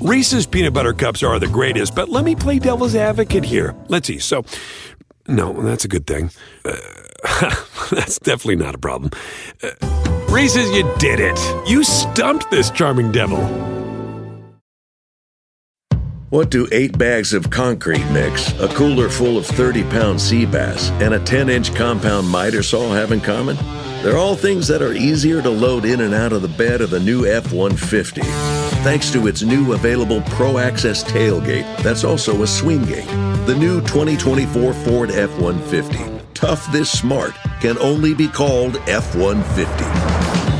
Reese's peanut butter cups are the greatest, but let me play devil's advocate here. Let's see. So, no, that's a good thing. Uh, that's definitely not a problem. Uh, Reese's, you did it. You stumped this charming devil. What do eight bags of concrete mix, a cooler full of 30 pound sea bass, and a 10 inch compound miter saw have in common? They're all things that are easier to load in and out of the bed of the new F 150. Thanks to its new available Pro Access tailgate that's also a swing gate. The new 2024 Ford F 150. Tough this smart can only be called F 150.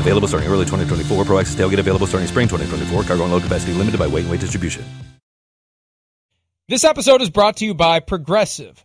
Available starting early 2024. Pro Access tailgate available starting spring 2024. Cargo and load capacity limited by weight and weight distribution. This episode is brought to you by Progressive.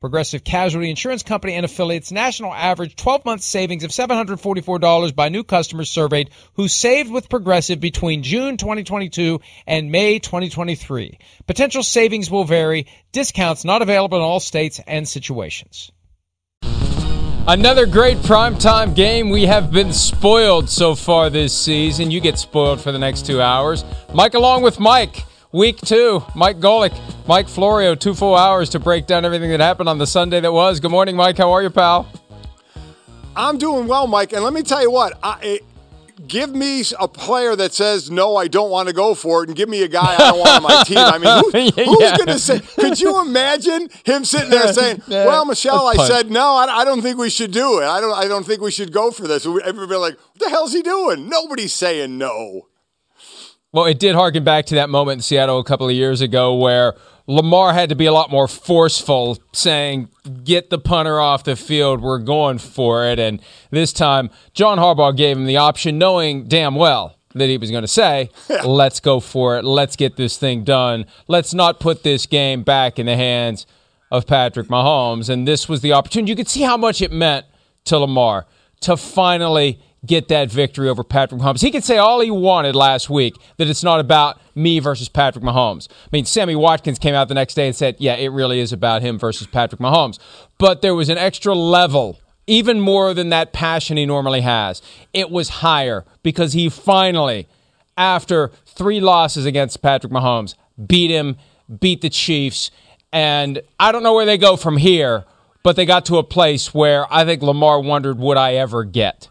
Progressive Casualty Insurance Company and affiliates national average 12 month savings of $744 by new customers surveyed who saved with Progressive between June 2022 and May 2023. Potential savings will vary. Discounts not available in all states and situations. Another great primetime game. We have been spoiled so far this season. You get spoiled for the next two hours. Mike along with Mike. Week two, Mike Golic, Mike Florio, two full hours to break down everything that happened on the Sunday that was. Good morning, Mike. How are you, pal? I'm doing well, Mike. And let me tell you what, I, it, give me a player that says no, I don't want to go for it, and give me a guy I don't want on my team. I mean, who, who's yeah. going to say? Could you imagine him sitting there saying, "Well, Michelle, I said no, I, I, don't think we should do it. I don't, I don't think we should go for this." Everybody like, "What the hell's he doing?" Nobody's saying no. Well, it did harken back to that moment in Seattle a couple of years ago where Lamar had to be a lot more forceful, saying, Get the punter off the field. We're going for it. And this time, John Harbaugh gave him the option, knowing damn well that he was going to say, Let's go for it. Let's get this thing done. Let's not put this game back in the hands of Patrick Mahomes. And this was the opportunity. You could see how much it meant to Lamar to finally get that victory over Patrick Mahomes. He could say all he wanted last week that it's not about me versus Patrick Mahomes. I mean, Sammy Watkins came out the next day and said, yeah, it really is about him versus Patrick Mahomes. But there was an extra level, even more than that passion he normally has. It was higher because he finally, after three losses against Patrick Mahomes, beat him, beat the Chiefs. And I don't know where they go from here, but they got to a place where I think Lamar wondered, would I ever get?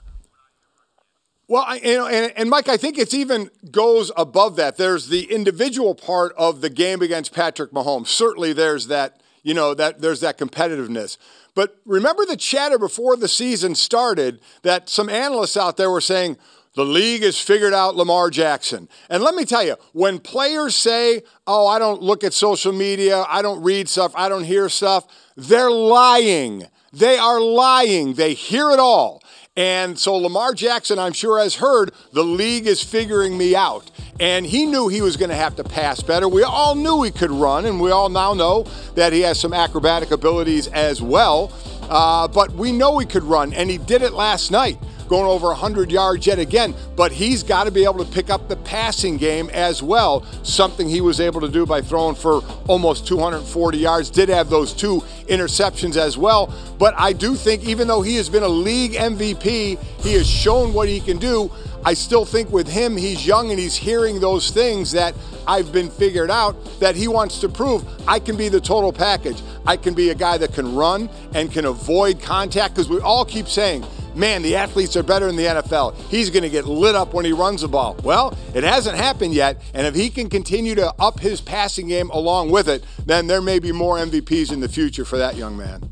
Well, I, you know, and, and Mike, I think it's even goes above that. There's the individual part of the game against Patrick Mahomes. Certainly, there's that, you know, that there's that competitiveness. But remember the chatter before the season started that some analysts out there were saying the league has figured out Lamar Jackson. And let me tell you, when players say, "Oh, I don't look at social media, I don't read stuff, I don't hear stuff," they're lying. They are lying. They hear it all. And so Lamar Jackson, I'm sure, has heard the league is figuring me out. And he knew he was going to have to pass better. We all knew he could run, and we all now know that he has some acrobatic abilities as well. Uh, but we know he could run, and he did it last night going over 100 yards yet again, but he's got to be able to pick up the passing game as well, something he was able to do by throwing for almost 240 yards. Did have those two interceptions as well, but I do think even though he has been a league MVP, he has shown what he can do. I still think with him, he's young and he's hearing those things that I've been figured out that he wants to prove I can be the total package. I can be a guy that can run and can avoid contact because we all keep saying man, the athletes are better in the NFL. He's going to get lit up when he runs the ball. Well, it hasn't happened yet, and if he can continue to up his passing game along with it, then there may be more MVPs in the future for that young man.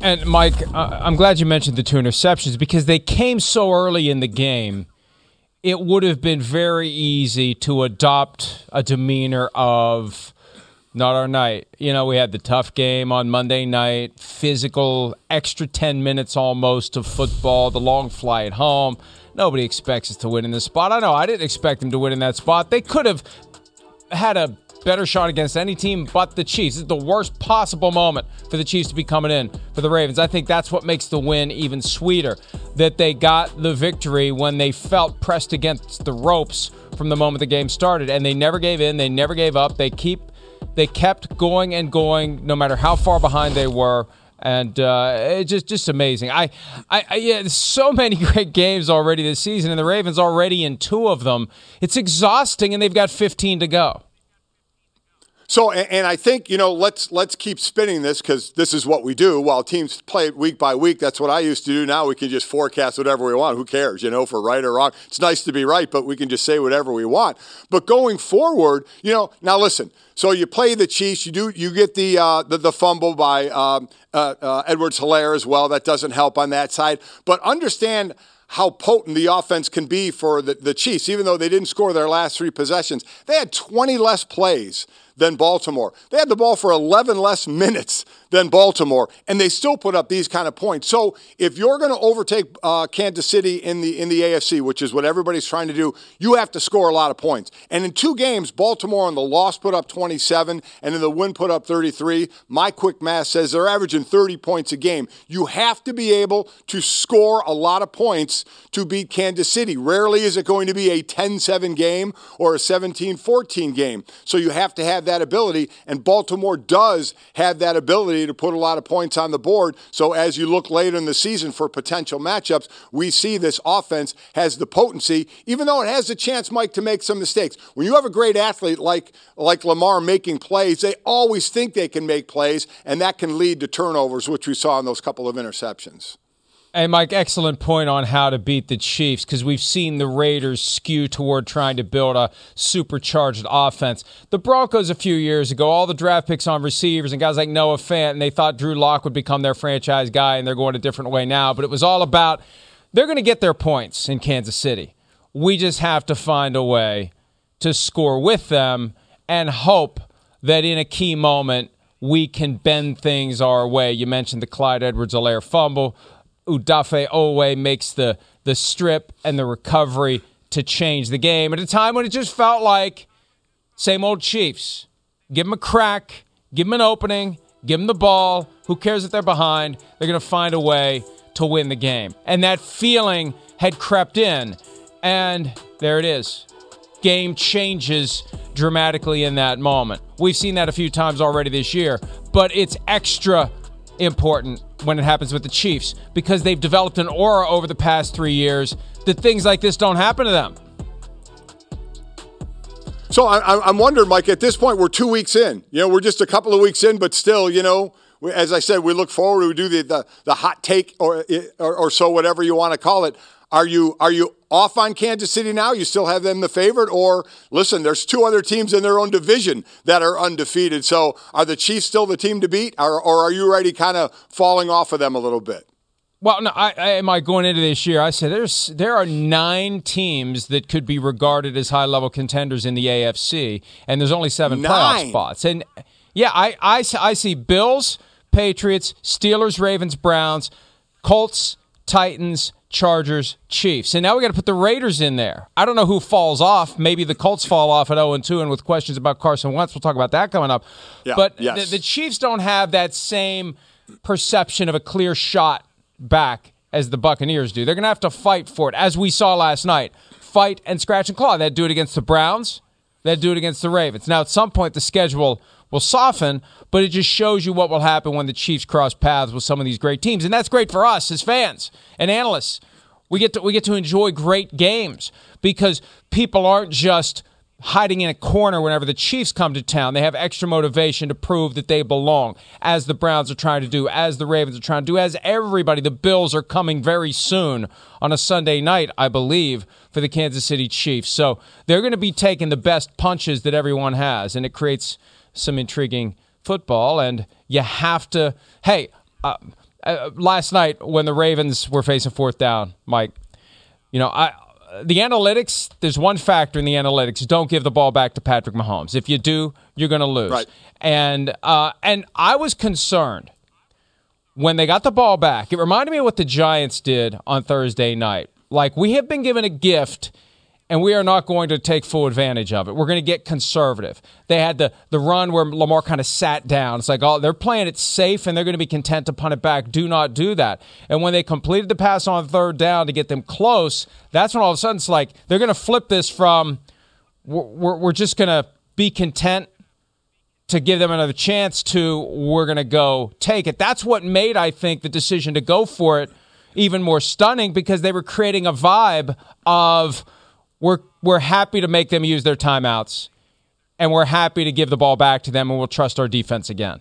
And Mike, I'm glad you mentioned the two interceptions because they came so early in the game. It would have been very easy to adopt a demeanor of not our night. You know, we had the tough game on Monday night, physical, extra 10 minutes almost of football, the long flight home. Nobody expects us to win in this spot. I know I didn't expect them to win in that spot. They could have had a better shot against any team but the Chiefs. Is the worst possible moment for the Chiefs to be coming in for the Ravens. I think that's what makes the win even sweeter. That they got the victory when they felt pressed against the ropes from the moment the game started, and they never gave in. They never gave up. They keep they kept going and going, no matter how far behind they were and uh, just just amazing. I, I, I yeah, so many great games already this season, and the Ravens already in two of them. It's exhausting, and they've got 15 to go. So, and I think you know, let's let's keep spinning this because this is what we do. While teams play it week by week, that's what I used to do. Now we can just forecast whatever we want. Who cares, you know, for right or wrong? It's nice to be right, but we can just say whatever we want. But going forward, you know, now listen. So you play the Chiefs. You do. You get the uh, the, the, fumble by um, uh, uh, Edwards-Helaire as well. That doesn't help on that side. But understand how potent the offense can be for the, the Chiefs, even though they didn't score their last three possessions. They had 20 less plays than Baltimore. They had the ball for 11 less minutes than Baltimore, and they still put up these kind of points. So if you're going to overtake uh, Kansas City in the in the AFC, which is what everybody's trying to do, you have to score a lot of points. And in two games, Baltimore on the loss put up 27, and in the win put up 33. My quick math says they're averaging 30 points a game. You have to be able to score a lot of points to beat Kansas City. Rarely is it going to be a 10-7 game or a 17-14 game. So you have to have have that ability, and Baltimore does have that ability to put a lot of points on the board. So as you look later in the season for potential matchups, we see this offense has the potency, even though it has the chance, Mike, to make some mistakes. When you have a great athlete like like Lamar making plays, they always think they can make plays, and that can lead to turnovers, which we saw in those couple of interceptions. And Mike, excellent point on how to beat the Chiefs because we've seen the Raiders skew toward trying to build a supercharged offense. The Broncos a few years ago, all the draft picks on receivers and guys like Noah Fant, and they thought Drew Lock would become their franchise guy, and they're going a different way now. But it was all about they're going to get their points in Kansas City. We just have to find a way to score with them and hope that in a key moment we can bend things our way. You mentioned the Clyde Edwards-Helaire fumble. Odafe Oweh makes the the strip and the recovery to change the game at a time when it just felt like same old Chiefs. Give them a crack, give them an opening, give them the ball. Who cares if they're behind? They're going to find a way to win the game. And that feeling had crept in. And there it is. Game changes dramatically in that moment. We've seen that a few times already this year, but it's extra important when it happens with the Chiefs because they've developed an aura over the past three years that things like this don't happen to them. So I, am wondering, Mike. At this point, we're two weeks in. You know, we're just a couple of weeks in, but still, you know, as I said, we look forward. We do the the, the hot take or, or or so, whatever you want to call it. Are you are you off on Kansas City now? You still have them the favorite, or listen, there's two other teams in their own division that are undefeated. So are the Chiefs still the team to beat, or, or are you already kind of falling off of them a little bit? Well, no, I, I, am I going into this year? I said there's there are nine teams that could be regarded as high level contenders in the AFC, and there's only seven nine. playoff spots. And yeah, I, I I see Bills, Patriots, Steelers, Ravens, Browns, Colts, Titans, Chargers, Chiefs. And now we got to put the Raiders in there. I don't know who falls off. Maybe the Colts fall off at 0 and 2 and with questions about Carson Wentz. We'll talk about that coming up. Yeah, but yes. the, the Chiefs don't have that same perception of a clear shot back as the Buccaneers do. They're going to have to fight for it, as we saw last night. Fight and scratch and claw. They'd do it against the Browns. They'd do it against the Ravens. Now, at some point, the schedule will soften, but it just shows you what will happen when the Chiefs cross paths with some of these great teams. And that's great for us as fans and analysts. We get to we get to enjoy great games because people aren't just hiding in a corner whenever the Chiefs come to town. They have extra motivation to prove that they belong, as the Browns are trying to do, as the Ravens are trying to do, as everybody. The Bills are coming very soon on a Sunday night, I believe, for the Kansas City Chiefs. So they're going to be taking the best punches that everyone has, and it creates some intriguing football. And you have to, hey, uh, uh, last night when the Ravens were facing fourth down, Mike, you know, I the analytics, there's one factor in the analytics. Don't give the ball back to Patrick Mahomes. If you do, you're going to lose. Right. And uh, and I was concerned when they got the ball back. It reminded me of what the Giants did on Thursday night. Like we have been given a gift and we are not going to take full advantage of it. We're going to get conservative. They had the the run where Lamar kind of sat down. It's like, oh, they're playing it safe and they're going to be content to punt it back. Do not do that. And when they completed the pass on third down to get them close, that's when all of a sudden it's like they're going to flip this from we're, we're just going to be content to give them another chance to we're going to go take it. That's what made, I think, the decision to go for it even more stunning because they were creating a vibe of we're we're happy to make them use their timeouts and we're happy to give the ball back to them and we'll trust our defense again.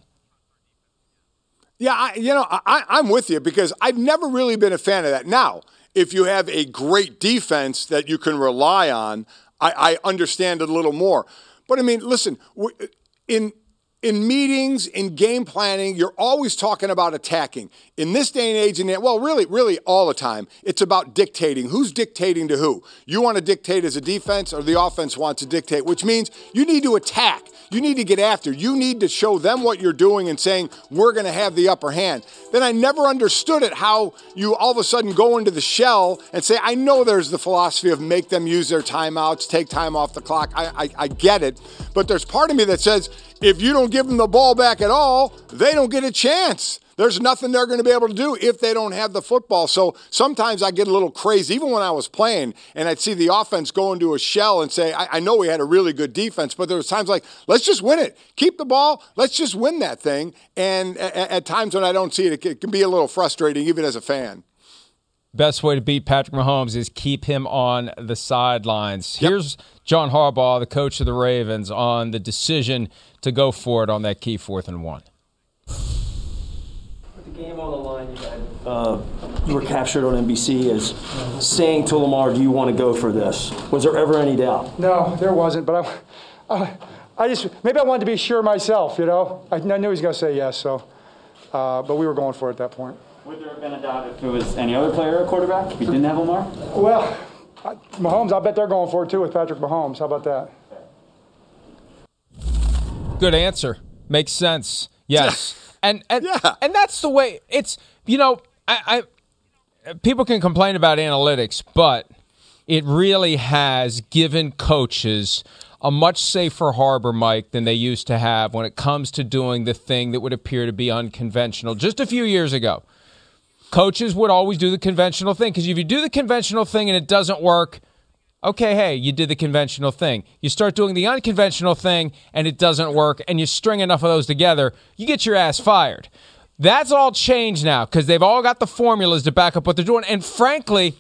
Yeah, I, you know, I, I'm with you because I've never really been a fan of that. Now, if you have a great defense that you can rely on, I, I understand it a little more. But I mean, listen, in in meetings, in game planning, you're always talking about attacking. In this day and age, and well, really, really all the time, it's about dictating. Who's dictating to who? You want to dictate as a defense, or the offense wants to dictate, which means you need to attack. You need to get after. You need to show them what you're doing and saying, we're going to have the upper hand. Then I never understood it how you all of a sudden go into the shell and say, I know there's the philosophy of make them use their timeouts, take time off the clock. I, I, I get it. But there's part of me that says, if you don't give them the ball back at all, they don't get a chance. There's nothing they're going to be able to do if they don't have the football. So sometimes I get a little crazy, even when I was playing, and I'd see the offense go into a shell and say, I, I know we had a really good defense, but there was times like, let's just win it. Keep the ball. Let's just win that thing. And at, at times when I don't see it, it can be a little frustrating, even as a fan. Best way to beat Patrick Mahomes is keep him on the sidelines. Yep. Here's John Harbaugh, the coach of the Ravens, on the decision to go for it on that key fourth and one. With the game on the line, you had uh, you were captured on NBC as saying to Lamar, "Do you want to go for this?" Was there ever any doubt? No, there wasn't. But I, I, I just maybe I wanted to be sure myself. You know, I, I knew he was going to say yes. So, uh, but we were going for it at that point. Would there have been a doubt if it was any other player or quarterback? If you didn't have Lamar? Well, Mahomes, I bet they're going for it too with Patrick Mahomes. How about that? Good answer. Makes sense. Yes. and and, yeah. and that's the way it's you know, I, I people can complain about analytics, but it really has given coaches a much safer harbor, Mike, than they used to have when it comes to doing the thing that would appear to be unconventional. Just a few years ago, coaches would always do the conventional thing because if you do the conventional thing and it doesn't work, okay, hey, you did the conventional thing. You start doing the unconventional thing and it doesn't work, and you string enough of those together, you get your ass fired. That's all changed now because they've all got the formulas to back up what they're doing. And frankly,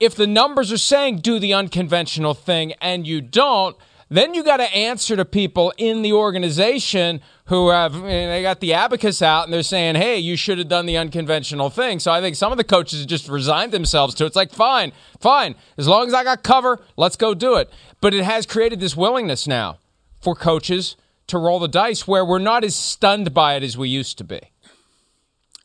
if the numbers are saying do the unconventional thing and you don't, then you got to answer to people in the organization who have they got the abacus out and they're saying, "Hey, you should have done the unconventional thing." So I think some of the coaches just resigned themselves to it. It's like, "Fine, fine. As long as I got cover, let's go do it." But it has created this willingness now for coaches to roll the dice where we're not as stunned by it as we used to be.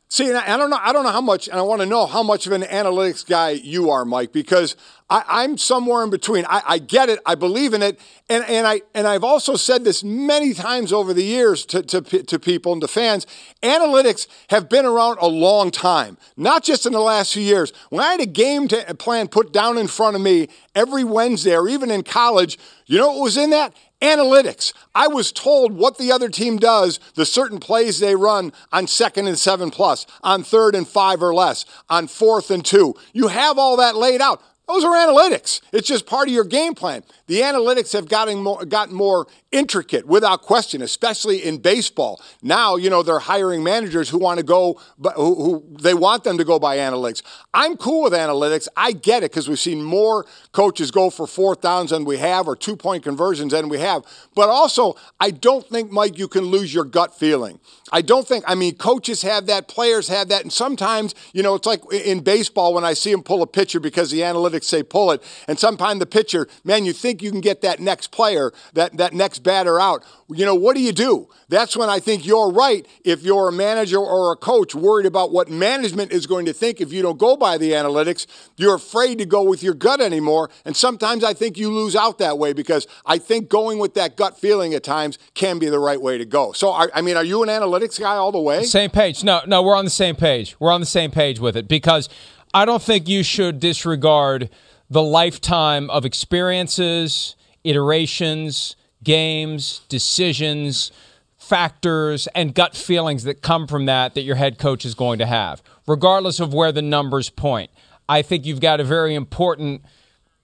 See, I don't know. I don't know how much, and I want to know how much of an analytics guy you are, Mike, because I, am somewhere in between. I, I, get it. I believe in it, and and I and I've also said this many times over the years to, to to people and to fans. Analytics have been around a long time, not just in the last few years. When I had a game to, plan put down in front of me every Wednesday, or even in college, you know what was in that? Analytics. I was told what the other team does, the certain plays they run on second and seven plus, on third and five or less, on fourth and two. You have all that laid out. Those are analytics. It's just part of your game plan. The analytics have gotten more, gotten more intricate without question, especially in baseball. Now, you know, they're hiring managers who want to go, who, who they want them to go by analytics. I'm cool with analytics. I get it because we've seen more coaches go for fourth downs than we have or two point conversions than we have. But also, I don't think, Mike, you can lose your gut feeling. I don't think, I mean, coaches have that, players have that. And sometimes, you know, it's like in baseball when I see them pull a pitcher because the analytics say pull it. And sometimes the pitcher, man, you think you can get that next player, that, that next batter out. You know, what do you do? That's when I think you're right. If you're a manager or a coach worried about what management is going to think if you don't go by the analytics, you're afraid to go with your gut anymore. And sometimes I think you lose out that way because I think going with that gut feeling at times can be the right way to go. So, I mean, are you an analytics guy all the way? Same page. No, no, we're on the same page. We're on the same page with it because I don't think you should disregard the lifetime of experiences, iterations, games, decisions, factors, and gut feelings that come from that that your head coach is going to have, regardless of where the numbers point. I think you've got a very important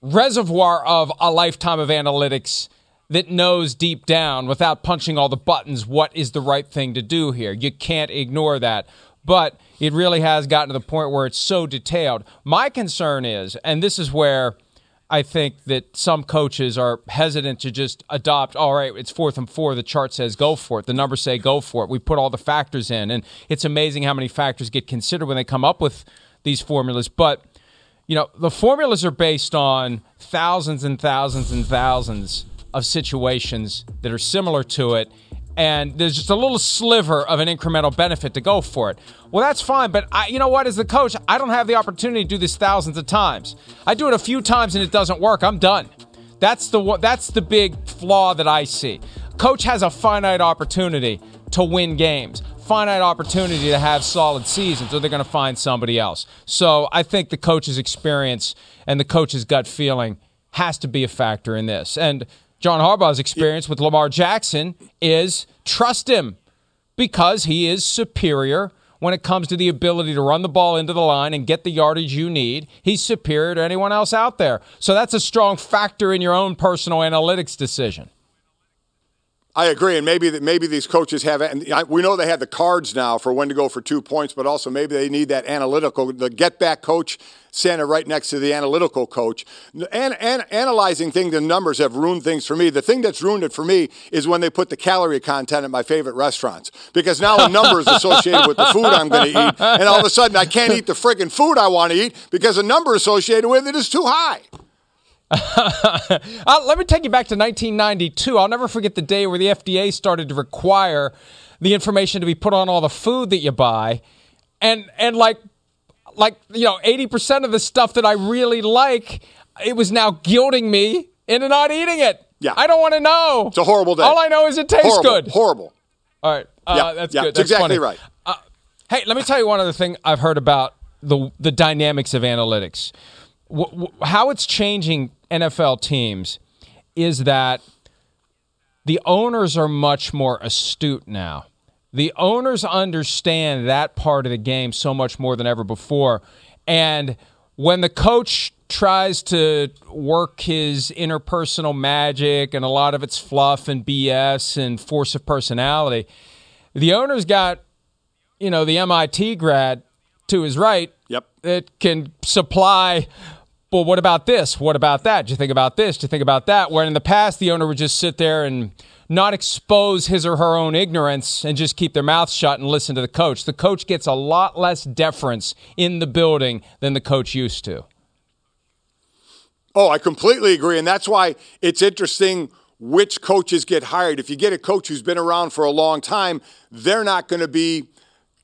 reservoir of a lifetime of analytics that knows deep down without punching all the buttons what is the right thing to do here. You can't ignore that. But it really has gotten to the point where it's so detailed. My concern is, and this is where I think that some coaches are hesitant to just adopt, all right, it's fourth and four. The chart says go for it. The numbers say go for it. We put all the factors in. And it's amazing how many factors get considered when they come up with these formulas. But, you know, the formulas are based on thousands and thousands and thousands of situations that are similar to it and there's just a little sliver of an incremental benefit to go for it. Well, that's fine, but I, you know what? As the coach, I don't have the opportunity to do this thousands of times. I do it a few times and it doesn't work. I'm done. That's the that's the big flaw that I see. Coach has a finite opportunity to win games, finite opportunity to have solid seasons, or they're going to find somebody else. So I think the coach's experience and the coach's gut feeling has to be a factor in this. And John Harbaugh's experience with Lamar Jackson is trust him because he is superior when it comes to the ability to run the ball into the line and get the yardage you need. He's superior to anyone else out there. So that's a strong factor in your own personal analytics decision. I agree, and maybe that maybe these coaches have, and we know they have the cards now for when to go for two points, but also maybe they need that analytical, the get back coach standing right next to the analytical coach. And, and analyzing things, the numbers have ruined things for me. The thing that's ruined it for me is when they put the calorie content at my favorite restaurants, because now a number is associated with the food I'm going to eat, and all of a sudden I can't eat the friggin' food I want to eat because a number associated with it is too high. uh, let me take you back to 1992. I'll never forget the day where the FDA started to require the information to be put on all the food that you buy, and and like like you know 80% of the stuff that I really like, it was now guilting me into not eating it. Yeah, I don't want to know. It's a horrible day. All I know is it tastes horrible, good. Horrible. All right, uh, yeah, that's yeah, good. That's, exactly funny. right. Uh, hey, let me tell you one other thing I've heard about the the dynamics of analytics. W- w- how it's changing NFL teams is that the owners are much more astute now. The owners understand that part of the game so much more than ever before. And when the coach tries to work his interpersonal magic and a lot of it's fluff and BS and force of personality, the owner's got, you know, the MIT grad to his right yep. It can supply well, what about this? What about that? Do you think about this? Do you think about that? Where in the past, the owner would just sit there and not expose his or her own ignorance and just keep their mouth shut and listen to the coach. The coach gets a lot less deference in the building than the coach used to. Oh, I completely agree. And that's why it's interesting which coaches get hired. If you get a coach who's been around for a long time, they're not going to be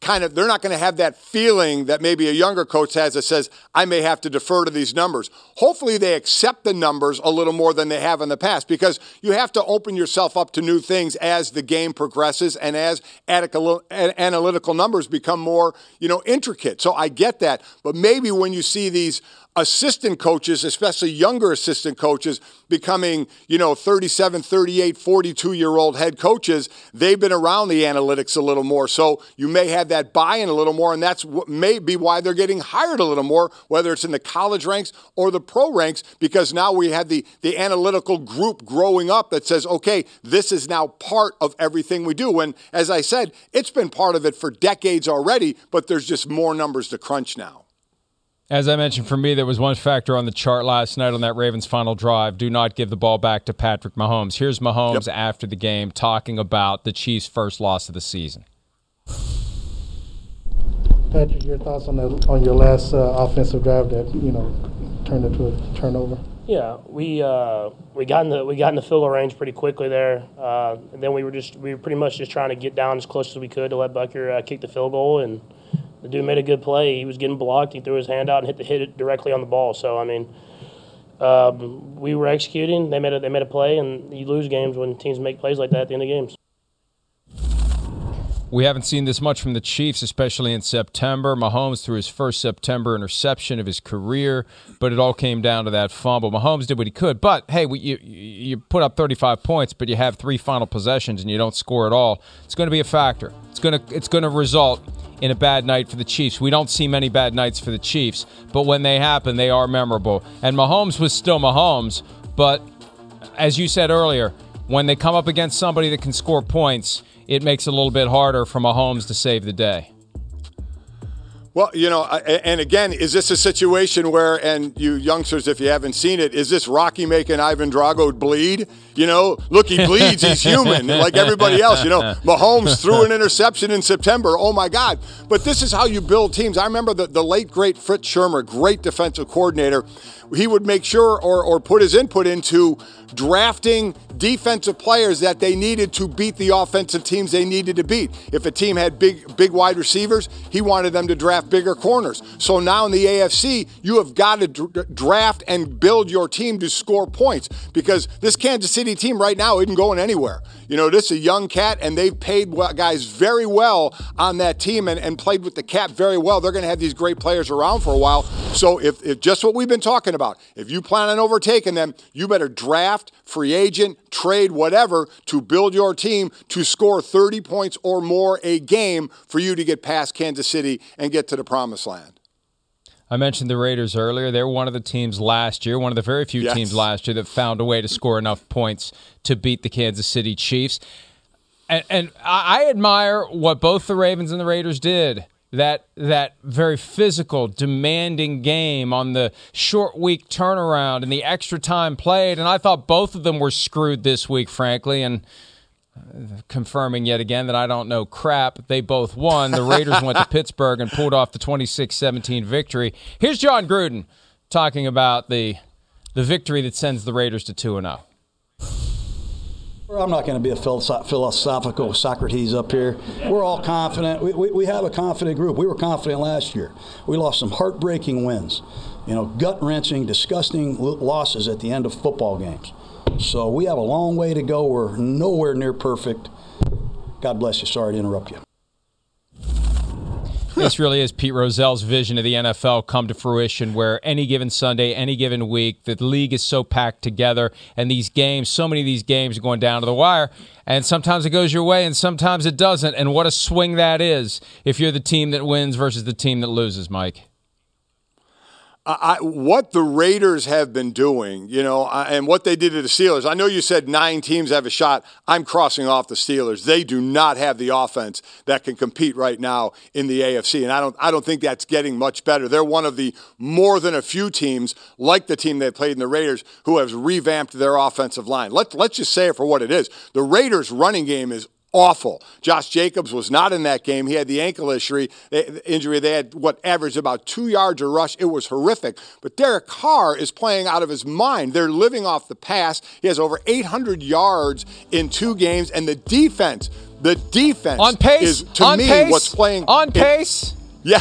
kind of they're not going to have that feeling that maybe a younger coach has that says I may have to defer to these numbers. Hopefully they accept the numbers a little more than they have in the past because you have to open yourself up to new things as the game progresses and as analytical numbers become more, you know, intricate. So I get that, but maybe when you see these assistant coaches, especially younger assistant coaches, becoming, you know, 37, 38, 42 year old head coaches, they've been around the analytics a little more. So you may have that buy in a little more, and that's what may be why they're getting hired a little more, whether it's in the college ranks or the pro ranks, because now we have the, the analytical group growing up that says, okay, this is now part of everything we do. And as I said, it's been part of it for decades already, but there's just more numbers to crunch now. As I mentioned, for me, there was one factor on the chart last night on that Ravens final drive. Do not give the ball back to Patrick Mahomes. Here's Mahomes yep. after the game talking about the Chiefs' first loss of the season. Patrick, your thoughts on the, on your last uh, offensive drive that you know turned into a turnover? Yeah, we uh, we got in the we got in the field goal range pretty quickly there, uh, and then we were just we were pretty much just trying to get down as close as we could to let Butker uh, kick the field goal and the dude made a good play. He was getting blocked. He threw his hand out and hit the hit it directly on the ball. So I mean, um, we were executing. They made a they made a play, and you lose games when teams make plays like that at the end of games. We haven't seen this much from the Chiefs, especially in September. Mahomes threw his first September interception of his career, but it all came down to that fumble. Mahomes did what he could, but hey, we, you, you put up 35 points, but you have three final possessions and you don't score at all. It's going to be a factor. It's going to it's going to result in a bad night for the Chiefs. We don't see many bad nights for the Chiefs, but when they happen, they are memorable. And Mahomes was still Mahomes, but as you said earlier, when they come up against somebody that can score points it makes it a little bit harder for Mahomes to save the day. Well, you know, and again, is this a situation where, and you youngsters, if you haven't seen it, is this Rocky making Ivan Drago bleed? You know, look, he bleeds. He's human, like everybody else. You know, Mahomes threw an interception in September. Oh my God! But this is how you build teams. I remember the, the late great Fritz Shurmur, great defensive coordinator. He would make sure or, or put his input into drafting defensive players that they needed to beat the offensive teams they needed to beat. If a team had big big wide receivers, he wanted them to draft bigger corners. So now in the AFC, you have got to draft and build your team to score points because this Kansas City team right now isn't going anywhere. You know, this is a young cat, and they've paid guys very well on that team and, and played with the cap very well. They're going to have these great players around for a while. So if, if just what we've been talking about, if you plan on overtaking them, you better draft, free agent, trade, whatever, to build your team to score 30 points or more a game for you to get past Kansas City and get to the promised land. I mentioned the Raiders earlier. They're one of the teams last year, one of the very few yes. teams last year that found a way to score enough points to beat the Kansas City Chiefs. And, and I admire what both the Ravens and the Raiders did. That that very physical, demanding game on the short week turnaround and the extra time played, and I thought both of them were screwed this week, frankly. And uh, confirming yet again that I don't know crap. They both won. The Raiders went to Pittsburgh and pulled off the 26-17 victory. Here's Jon Gruden talking about the the victory that sends the Raiders to 2 0. I'm not going to be a philosophical Socrates up here. We're all confident. We, we, we have a confident group. We were confident last year. We lost some heartbreaking wins, you know, gut wrenching, disgusting losses at the end of football games. So we have a long way to go. We're nowhere near perfect. God bless you. Sorry to interrupt you. This really is Pete Rozelle's vision of the NFL come to fruition where any given Sunday, any given week, the league is so packed together and these games, so many of these games are going down to the wire. And sometimes it goes your way and sometimes it doesn't. And what a swing that is if you're the team that wins versus the team that loses, Mike. I, what the Raiders have been doing, you know, and what they did to the Steelers. I know you said nine teams have a shot. I'm crossing off the Steelers. They do not have the offense that can compete right now in the AFC, and I don't, I don't think that's getting much better. They're one of the more than a few teams, like the team they played in the Raiders, who has revamped their offensive line. Let, let's just say it for what it is. The Raiders' running game is awful. Josh Jacobs was not in that game. He had the ankle injury. Eh, injury. They had what averaged about two yards a rush. It was horrific. But Derek Carr is playing out of his mind. They're living off the pass. He has over 800 yards in two games, and the defense. The defense on pace is to me pace, what's playing on pace. yeah.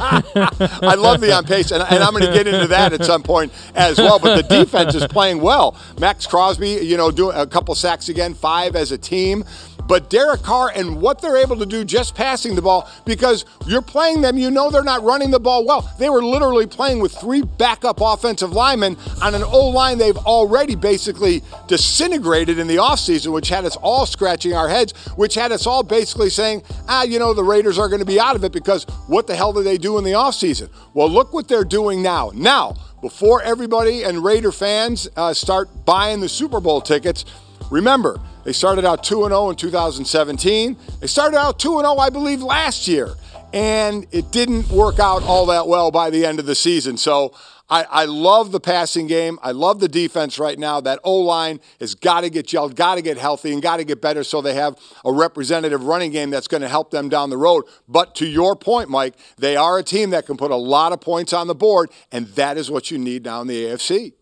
I love the on pace, and, and I'm going to get into that at some point as well. But the defense is playing well. Maxx Crosby, you know, doing a couple sacks again, five as a team. But Derek Carr and what they're able to do just passing the ball, because you're playing them, you know they're not running the ball well. They were literally playing with three backup offensive linemen on an O line they've already basically disintegrated in the offseason, which had us all scratching our heads, which had us all basically saying, ah, you know, the Raiders are going to be out of it because what the hell did they do in the offseason? Well, look what they're doing now. Now, before everybody and Raider fans uh, start buying the Super Bowl tickets, remember, they started out 2 0 in 2017. They started out 2 0, I believe, last year. And it didn't work out all that well by the end of the season. So I, I love the passing game. I love the defense right now. That O line has got to get gelled, got to get healthy, and got to get better so they have a representative running game that's going to help them down the road. But to your point, Mike, they are a team that can put a lot of points on the board, and that is what you need now in the AFC.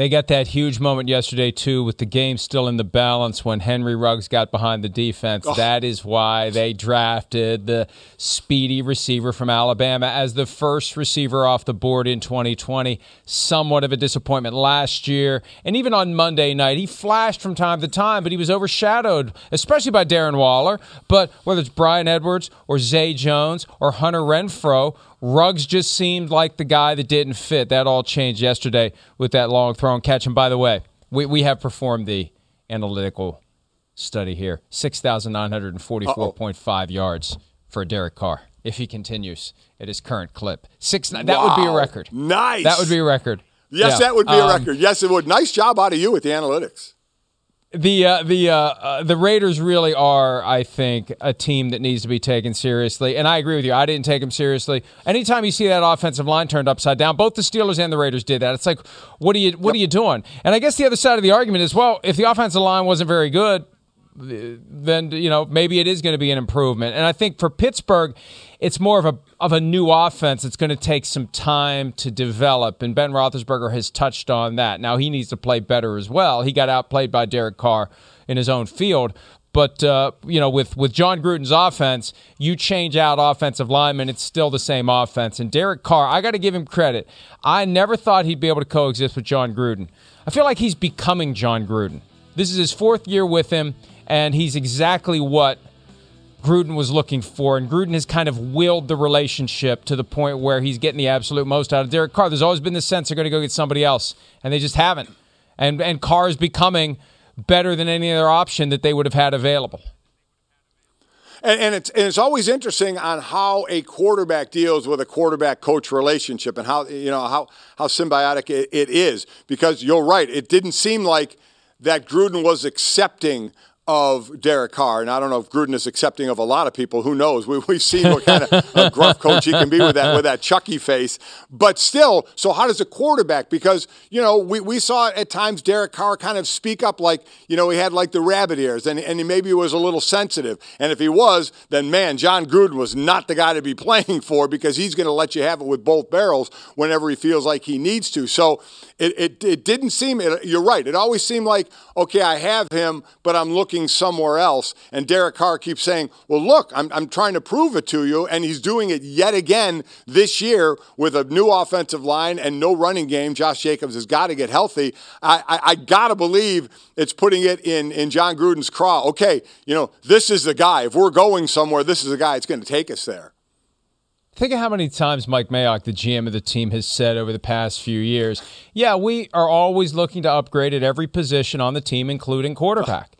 They got that huge moment yesterday, too, with the game still in the balance when Henry Ruggs got behind the defense. Oh. That is why they drafted the speedy receiver from Alabama as the first receiver off the board in 2020. Somewhat of a disappointment last year. And even on Monday night, he flashed from time to time, but he was overshadowed, especially by Darren Waller. But whether it's Bryan Edwards or Zay Jones or Hunter Renfrow, Ruggs just seemed like the guy that didn't fit. That all changed yesterday with that long throw and catch. And by the way, we, we have performed the analytical study here 6,944.5 yards for Derek Carr if he continues at his current clip. Six, that wow. would be a record. Nice. That would be a record. Yes, yeah. that would be a um, record. Yes, it would. Nice job out of you with the analytics the uh, the uh, uh, the Raiders really are, I think, a team that needs to be taken seriously. And I agree with you. I didn't take them seriously. Anytime you see that offensive line turned upside down, both the Steelers and the Raiders did that. It's like, what are you what yep. are you doing? And I guess the other side of the argument is, well, if the offensive line wasn't very good, then you know maybe it is going to be an improvement. And I think for Pittsburgh, it's more of a of a new offense. It's going to take some time to develop, and Ben Roethlisberger has touched on that. Now he needs to play better as well. He got outplayed by Derek Carr in his own field. But uh, you know, with with Jon Gruden's offense, you change out offensive linemen, it's still the same offense. And Derek Carr, I got to give him credit. I never thought he'd be able to coexist with Jon Gruden. I feel like he's becoming Jon Gruden. This is his fourth year with him and he's exactly what Gruden was looking for. And Gruden has kind of willed the relationship to the point where he's getting the absolute most out of Derek Carr. There's always been the sense they're going to go get somebody else, and they just haven't. And and Carr is becoming better than any other option that they would have had available. And, and, it's and it's always interesting on how a quarterback deals with a quarterback coach relationship and how you know how how symbiotic it, it is because you're right. It didn't seem like that Gruden was accepting of Derek Carr, and I don't know if Gruden is accepting of a lot of people. Who knows? We, we've seen what kind of a gruff coach he can be with that with that Chucky face. But still, so how does a quarterback? Because you know we, we saw at times Derek Carr kind of speak up like you know he had like the rabbit ears, and and he maybe was a little sensitive. And if he was, then man, Jon Gruden was not the guy to be playing for because he's going to let you have it with both barrels whenever he feels like he needs to. So it it, it didn't seem. It, you're right. It always seemed like okay, I have him, but I'm looking looking somewhere else. And Derek Carr keeps saying, Well, look, I'm, I'm trying to prove it to you. And he's doing it yet again this year with a new offensive line and no running game. Josh Jacobs has got to get healthy. I, I, I got to believe it's putting it in, in Jon Gruden's craw. Okay, you know, this is the guy. If we're going somewhere, this is the guy that's going to take us there. Think of how many times Mike Mayock, the GM of the team, has said over the past few years, yeah, we are always looking to upgrade at every position on the team, including quarterback.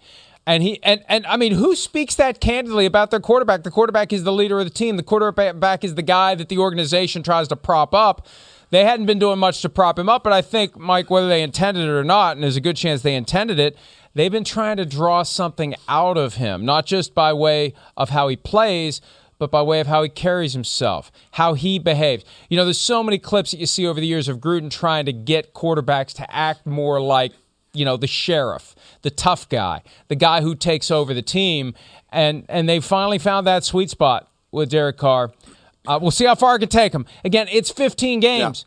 And he and, and I mean, who speaks that candidly about their quarterback? The quarterback is the leader of the team. The quarterback is the guy that the organization tries to prop up. They hadn't been doing much to prop him up, but I think, Mike, whether they intended it or not, and there's a good chance they intended it, they've been trying to draw something out of him, not just by way of how he plays, but by way of how he carries himself, how he behaves. You know, there's so many clips that you see over the years of Gruden trying to get quarterbacks to act more like, you know, the sheriff the tough guy, the guy who takes over the team. And, and they finally found that sweet spot with Derek Carr. Uh, we'll see how far it can take him. Again, it's 15 games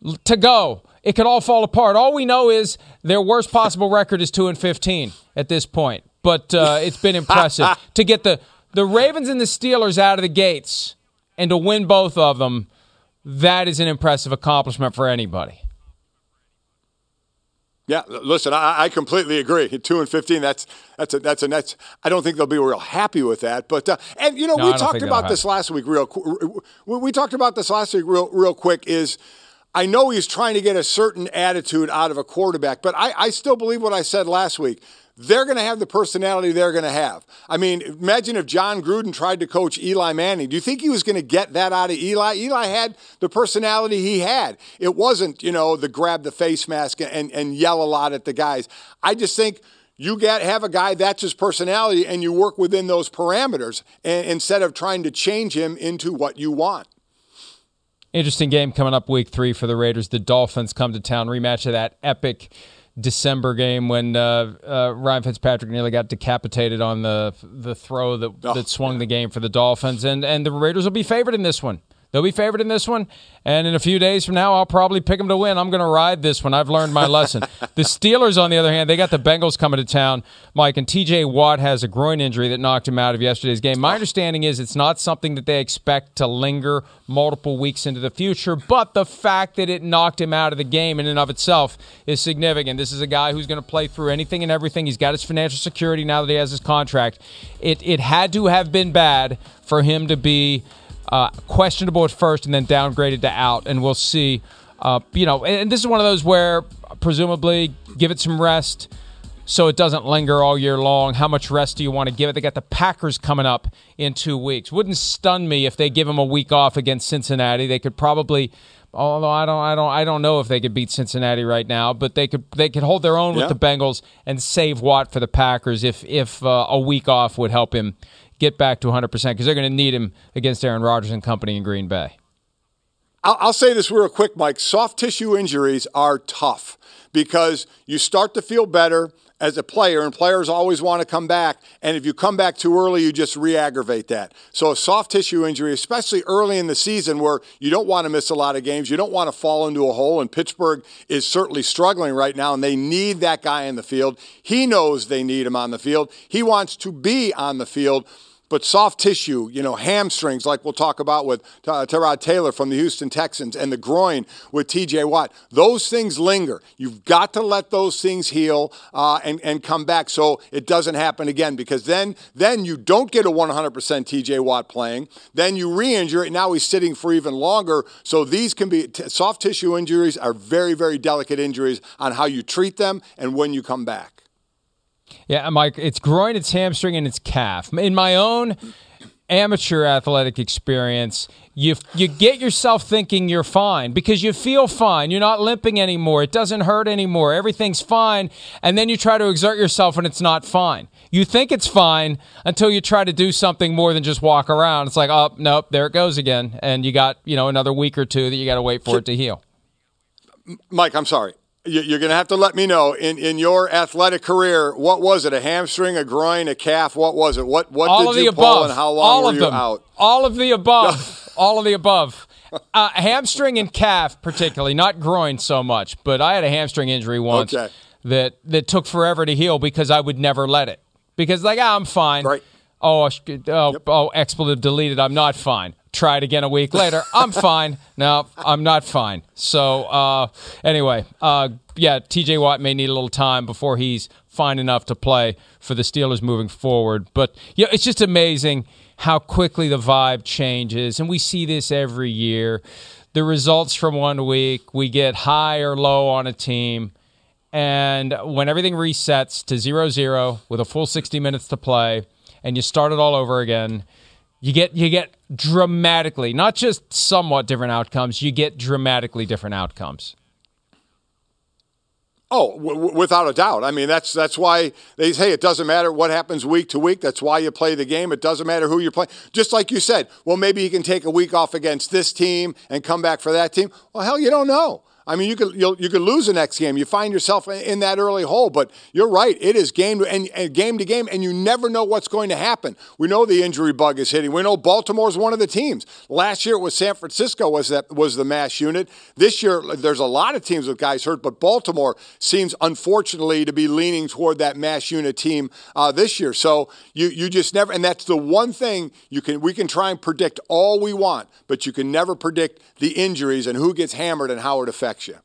yeah. to go. It could all fall apart. All we know is their worst possible record is 2 and 15 at this point. But uh, it's been impressive to get the, the Ravens and the Steelers out of the gates and to win both of them. That is an impressive accomplishment for anybody. Yeah, listen, I, I, completely agree. Two and fifteen, that's that's a that's a that's. I don't think they'll be real happy with that. But uh, and you know, no, we talked about this last week. Real, we talked about this last week. Real, real quick is. I know he's trying to get a certain attitude out of a quarterback, but I, I still believe what I said last week they're going to have the personality they're going to have. I mean, imagine if Jon Gruden tried to coach Eli Manning. Do you think he was going to get that out of Eli? Eli had the personality he had. It wasn't, you know, the grab the face mask and, and yell a lot at the guys. I just think you get have a guy that's his personality and you work within those parameters and, instead of trying to change him into what you want. Interesting game coming up week three for the Raiders. The Dolphins come to town, rematch of that epic December game when uh, uh, Ryan Fitzpatrick nearly got decapitated on the the throw that oh, that swung yeah. the game for the Dolphins, and and the Raiders will be favored in this one. They'll be favored in this one, and in a few days from now, I'll probably pick them to win. I'm going to ride this one. I've learned my lesson. the Steelers, on the other hand, they got the Bengals coming to town, Mike, and T.J. Watt has a groin injury that knocked him out of yesterday's game. My understanding is it's not something that they expect to linger multiple weeks into the future, but the fact that it knocked him out of the game in and of itself is significant. This is a guy who's going to play through anything and everything. He's got his financial security now that he has his contract. It it had to have been bad for him to be uh, questionable at first and then downgraded to out, and we'll see. Uh, you know, and, and this is one of those where presumably give it some rest so it doesn't linger all year long. How much rest do you want to give it? They got the Packers coming up in two weeks. Wouldn't stun me if they give them a week off against Cincinnati. They could probably, although I don't, I don't, I don't know if they could beat Cincinnati right now, but they could, they could hold their own Yeah. with the Bengals and save Watt for the Packers if if uh, a week off would help him get back to 100 percent because they're going to need him against Aaron Rodgers and company in Green Bay. I'll, I'll say this real quick, Mike. Soft tissue injuries are tough because you start to feel better as a player, and players always want to come back. And if you come back too early, you just re aggravate that. So, a soft tissue injury, especially early in the season where you don't want to miss a lot of games, you don't want to fall into a hole. And Pittsburgh is certainly struggling right now, and they need that guy in the field. He knows they need him on the field, he wants to be on the field. But soft tissue, you know, hamstrings, like we'll talk about with uh, Tyrod Taylor from the Houston Texans, and the groin with TJ Watt, those things linger. You've got to let those things heal uh, and, and come back so it doesn't happen again because then, then you don't get a 100% TJ Watt playing. Then you re injure it. Now he's sitting for even longer. So these can be t- soft tissue injuries, are very, very delicate injuries on how you treat them and when you come back. Yeah, Mike, it's groin, it's hamstring, and it's calf. In my own amateur athletic experience, you you get yourself thinking you're fine because you feel fine. You're not limping anymore. It doesn't hurt anymore. Everything's fine, and then you try to exert yourself and it's not fine. You think it's fine until you try to do something more than just walk around. It's like, oh, nope, there it goes again, and you got you know another week or two that you got to wait for it to heal. Mike, I'm sorry. You- You're going to have to let me know in, in your athletic career. What was it? A hamstring, a groin, a calf? What was it? What what all did you pull above. and how long all were of you them. out? All of the above. all of the above. Uh, hamstring and calf, particularly, not groin so much. But I had a hamstring injury once Okay. that that took forever to heal because I would never let it. Because like, ah, I'm fine. Right. Oh, I sh- oh, oh, expletive deleted. I'm not fine. Try it again a week later. I'm fine. No, I'm not fine. So uh, anyway, uh, yeah, T.J. Watt may need a little time before he's fine enough to play for the Steelers moving forward. But yeah, it's just amazing how quickly the vibe changes, and we see this every year. The results from one week, we get high or low on a team. And when everything resets to 0 0 with a full 60 minutes to play and you start it all over again, you get you get dramatically, not just somewhat different outcomes, you get dramatically different outcomes. Oh, w- without a doubt. I mean, that's that's why they say it doesn't matter what happens week to week. That's why you play the game. It doesn't matter who you're playing. Just like you said, well, maybe he can take a week off against this team and come back for that team. Well, hell, you don't know. I mean, you could you could lose the next game. You find yourself in- in that early hole, but you're right. It is game to, and, and game to game, and you never know what's going to happen. We know the injury bug is hitting. We know Baltimore's one of the teams. Last year it was San Francisco was that was the MASH unit. This year there's a lot of teams with guys hurt, but Baltimore seems unfortunately to be leaning toward that MASH unit team uh, this year. So you you just never, and that's the one thing you can we can try and predict all we want, but you can never predict the injuries and who gets hammered and how it affects you.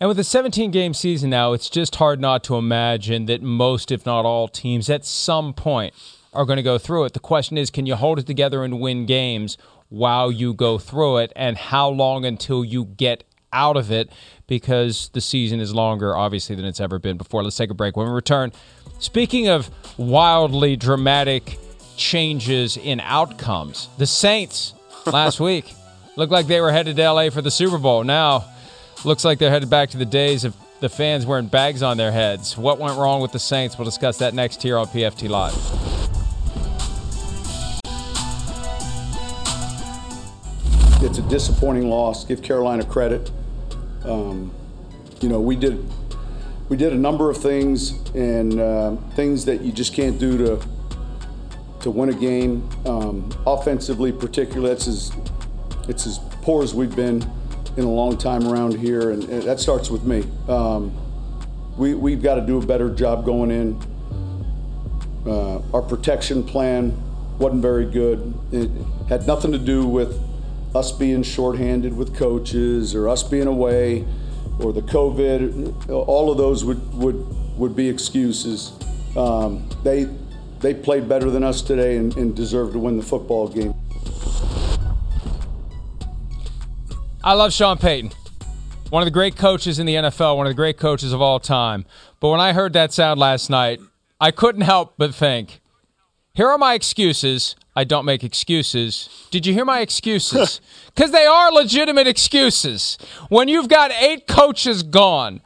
And with a 17 game season now, it's just hard not to imagine that most, if not all, teams at some point are going to go through it. The question is can you hold it together and win games while you go through it? And how long until you get out of it? Because the season is longer, obviously, than it's ever been before. Let's take a break. When we return, speaking of wildly dramatic changes in outcomes, the Saints last week looked like they were headed to LA for the Super Bowl. Now, Looks like they're headed back to the days of the fans wearing bags on their heads. What went wrong with the Saints? We'll discuss that next here on PFT Live. It's a disappointing loss. Give Carolina credit. Um, you know, we did we did a number of things and uh, things that you just can't do to to win a game. Um, offensively, particularly, that's as it's as poor as we've been in a long time around here, and, and that starts with me. Um, we, we've got to do a better job going in. Uh, our protection plan wasn't very good. It had nothing to do with us being shorthanded with coaches or us being away or the COVID. All of those would, would, would be excuses. Um, they, they played better than us today and, and deserved to win the football game. I love Sean Payton. One of the great coaches in the NFL, one of the great coaches of all time. But when I heard that sound last night, I couldn't help but think, here are my excuses. I don't make excuses. Did you hear my excuses? Because they are legitimate excuses. When you've got eight coaches gone,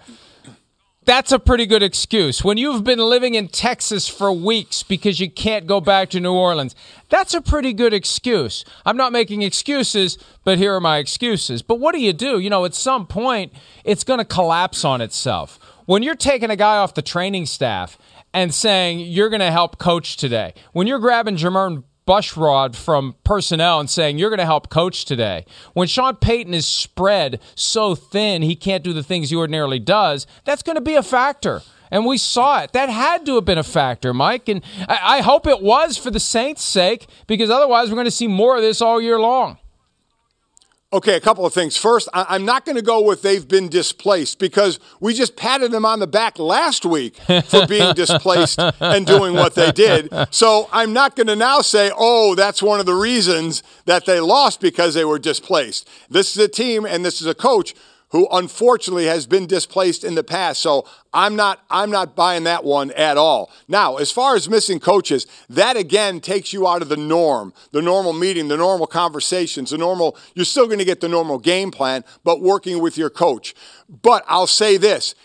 that's a pretty good excuse. When you've been living in Texas for weeks because you can't go back to New Orleans, that's a pretty good excuse. I'm not making excuses, but here are my excuses. But what do you do? You know, at some point, it's going to collapse on itself. When you're taking a guy off the training staff and saying you're going to help coach today, when you're grabbing Jermon Bushrod from personnel and saying, You're going to help coach today. When Sean Payton is spread so thin he can't do the things he ordinarily does, that's going to be a factor. And we saw it. That had to have been a factor, Mike. And I, I hope it was for the Saints' sake, because otherwise we're going to see more of this all year long. Okay, a couple of things. First, I- am not going to go with they've been displaced because we just patted them on the back last week for being displaced and doing what they did. So I'm not going to now say, oh, that's one of the reasons that they lost because they were displaced. This is a team and this is a coach who unfortunately has been displaced in the past. So I'm not I'm not buying that one at all. Now, as far as missing coaches, that again takes you out of the norm, the normal meeting, the normal conversations, the normal you're still going to get the normal game plan, but working with your coach. But I'll say this,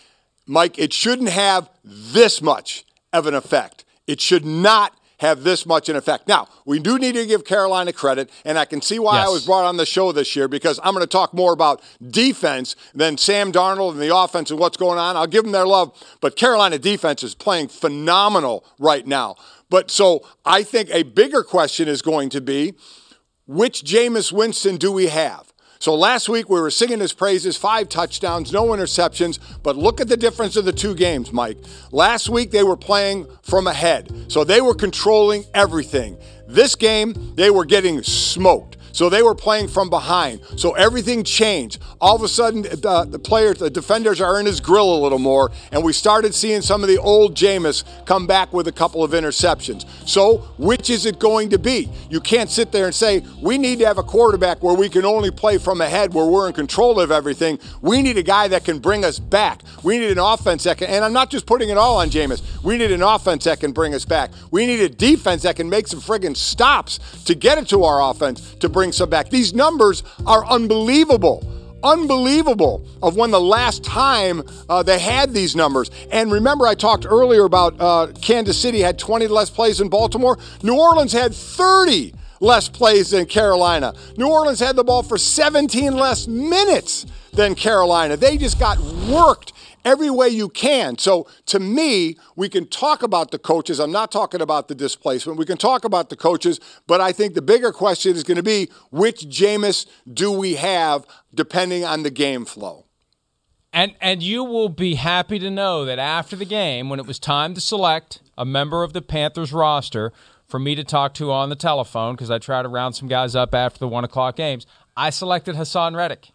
Mike, it shouldn't have this much of an effect. It should not have this much in effect. Now, we do need to give Carolina credit, and I can see why yes. I was brought on the show this year because I'm going to talk more about defense than Sam Darnold and the offense and what's going on. I'll give them their love, but Carolina defense is playing phenomenal right now. But so I think a bigger question is going to be which Jameis Winston do we have? So last week we were singing his praises, five touchdowns, no interceptions, but look at the difference of the two games, Mike. Last week they were playing from ahead, so they were controlling everything. This game, they were getting smoked. So they were playing from behind. So everything changed. All of a sudden, the, the players, the defenders are in his grill a little more, and we started seeing some of the old Jameis come back with a couple of interceptions. So which is it going to be? You can't sit there and say, we need to have a quarterback where we can only play from ahead, where we're in control of everything. We need a guy that can bring us back. We need an offense that can, and I'm not just putting it all on Jameis. We need an offense that can bring us back. We need a defense that can make some friggin' stops to get it to our offense to bring bring some back. These numbers are unbelievable. Unbelievable of when the last time uh, they had these numbers. And remember, I talked earlier about uh, Kansas City had 20 less plays than Baltimore. New Orleans had 30 less plays than Carolina. New Orleans had the ball for 17 less minutes than Carolina. They just got worked every way you can. So to me, we can talk about the coaches. I'm not talking about the displacement. We can talk about the coaches, but I think the bigger question is going to be which Jameis do we have depending on the game flow. And and you will be happy to know that after the game, when it was time to select a member of the Panthers roster for me to talk to on the telephone, because I try to round some guys up after the one o'clock games, I selected Haason Reddick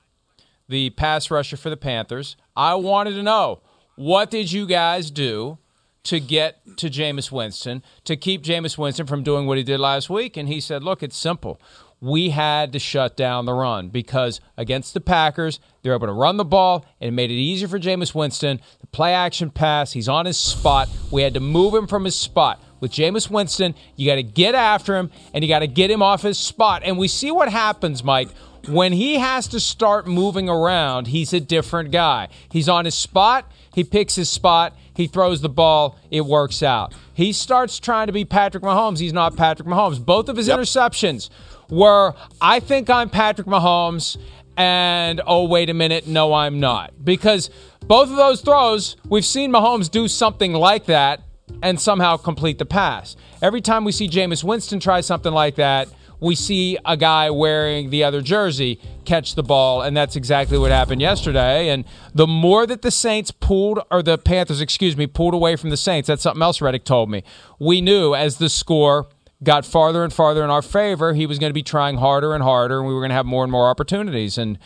the pass rusher for the Panthers. I wanted to know what did you guys do to get to Jameis Winston, to keep Jameis Winston from doing what he did last week? And he said, look, it's simple. We had to shut down the run because against the Packers, they're able to run the ball and it made it easier for Jameis Winston. The play action pass, he's on his spot. We had to move him from his spot. With Jameis Winston, you got to get after him and you got to get him off his spot. And we see what happens, Mike, when he has to start moving around, he's a different guy. He's on his spot, he picks his spot, he throws the ball, it works out. He starts trying to be Patrick Mahomes, he's not Patrick Mahomes. Both of his yep. interceptions were, I think I'm Patrick Mahomes, and oh, wait a minute, no, I'm not. Because both of those throws, we've seen Mahomes do something like that and somehow complete the pass. Every time we see Jameis Winston try something like that, we see a guy wearing the other jersey catch the ball, and that's exactly what happened yesterday. And the more that the Saints pulled, or the Panthers, excuse me, pulled away from the Saints, that's something else Reddick told me. We knew as the score got farther and farther in our favor, he was going to be trying harder and harder, and we were going to have more and more opportunities. And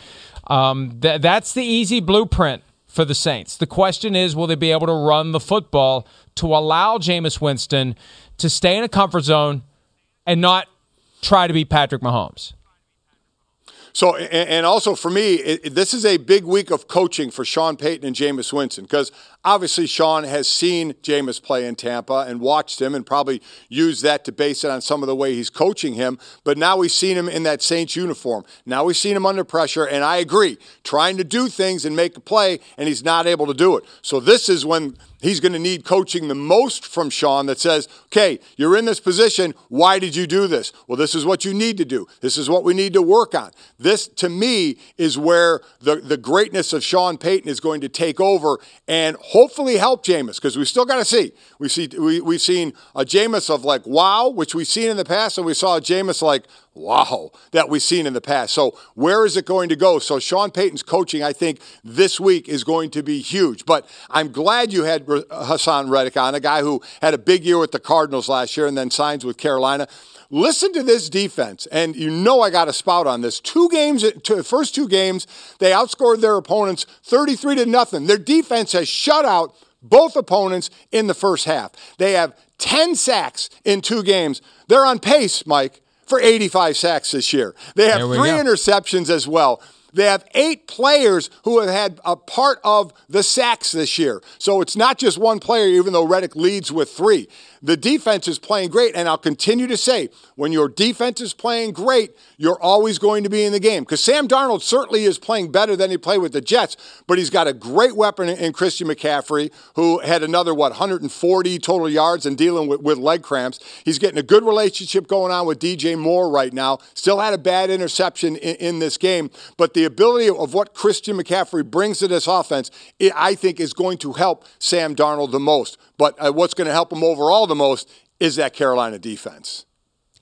um, th- that's the easy blueprint for the Saints. The question is, will they be able to run the football to allow Jameis Winston to stay in a comfort zone and not try to be Patrick Mahomes? So, and also for me, this is a big week of coaching for Sean Payton and Jameis Winston because obviously Sean has seen Jameis play in Tampa and watched him and probably used that to base it on some of the way he's coaching him. But now we've seen him in that Saints uniform. Now we've seen him under pressure, and I agree, trying to do things and make a play, and he's not able to do it. So this is when he's going to need coaching the most from Sean that says, okay, you're in this position. Why did you do this? Well, this is what you need to do. This is what we need to work on. This, to me, is where the, the greatness of Sean Payton is going to take over and hopefully help Jameis because we still got to see. We see we, we've seen a Jameis of like, wow, which we've seen in the past, and we saw a Jameis like, wow, that we've seen in the past. So where is it going to go? So Sean Payton's coaching, I think, this week is going to be huge. But I'm glad you had Haason Reddick on, a guy who had a big year with the Cardinals last year and then signs with Carolina. Listen to this defense, and you know I got a spout on this. Two games, first two games, they outscored their opponents 33 to nothing. Their defense has shut out both opponents in the first half. They have 10 sacks in two games. They're on pace, Mike, for 85 sacks this year. They have three go. interceptions as well. They have eight players who have had a part of the sacks this year. So it's not just one player, even though Reddick leads with three. The defense is playing great, and I'll continue to say when your defense is playing great, you're always going to be in the game. Because Sam Darnold certainly is playing better than he played with the Jets, but he's got a great weapon in Christian McCaffrey, who had another, what, 140 total yards and dealing with, with leg cramps. He's getting a good relationship going on with DJ Moore right now. Still had a bad interception in, in this game, but the ability of what Christian McCaffrey brings to this offense, it, I think, is going to help Sam Darnold the most. But uh, what's going to help him overall the most is that Carolina defense.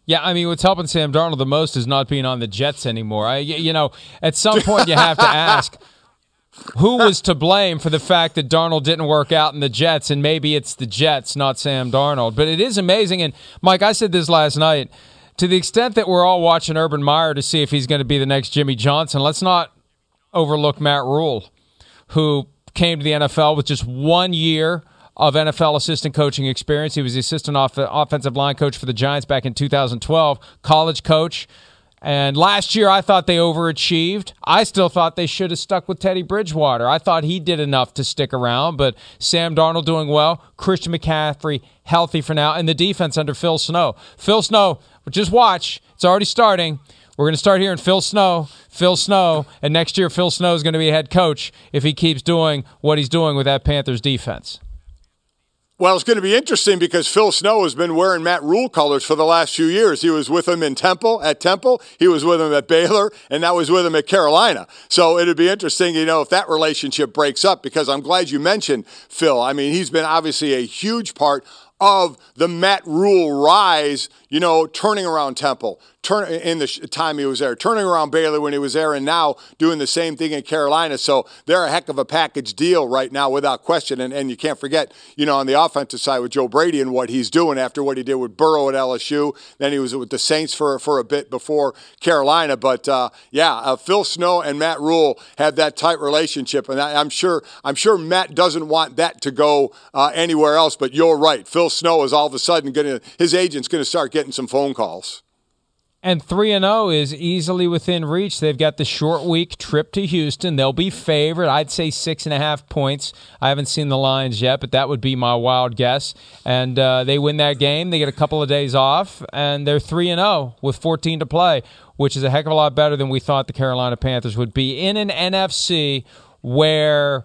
Yeah, I mean, what's helping Sam Darnold the most is not being on the Jets anymore. I, you know, at some point you have to ask who was to blame for the fact that Darnold didn't work out in the Jets, and maybe it's the Jets, not Sam Darnold. But it is amazing. And Mike, I said this last night. To the extent that we're all watching Urban Meyer to see if he's going to be the next Jimmy Johnson, let's not overlook Matt Rhule, who came to the NFL with just one year of NFL assistant coaching experience. He was the assistant off- offensive line coach for the Giants back in 2012, college coach. And last year, I thought they overachieved. I still thought they should have stuck with Teddy Bridgewater. I thought he did enough to stick around, but Sam Darnold doing well, Christian McCaffrey healthy for now, and the defense under Phil Snow. Phil Snow, just watch, it's already starting. We're going to start hearing Phil Snow, Phil Snow, and next year Phil Snow is going to be head coach if he keeps doing what he's doing with that Panthers defense. Well, it's going to be interesting because Phil Snow has been wearing Matt Rhule colors for the last few years. He was with him in Temple, at Temple. He was with him at Baylor, and that was with him at Carolina. So it'd be interesting, you know, if that relationship breaks up because I'm glad you mentioned Phil. I mean, he's been obviously a huge part of the Matt Rhule rise, you know, turning around Temple, turn in the time he was there, turning around Baylor when he was there, and now doing the same thing in Carolina. So they're a heck of a package deal right now, without question. And, and you can't forget, you know, on the offensive side with Joe Brady and what he's doing after what he did with Burrow at LSU. Then he was with the Saints for for a bit before Carolina. But uh, yeah, uh, Phil Snow and Matt Rhule had that tight relationship, and I, am sure I'm sure Matt doesn't want that to go uh, anywhere else. But you're right, Phil Snow is all of a sudden going to his agent's going to start getting some phone calls. And 3 and 0 is easily within reach. They've got the short week trip to Houston. They'll be favored. I'd say six and a half points. I haven't seen the lines yet, but that would be my wild guess. And uh, they win that game. They get a couple of days off, and they're 3 and 0 with 14 to play, which is a heck of a lot better than we thought the Carolina Panthers would be in an NFC where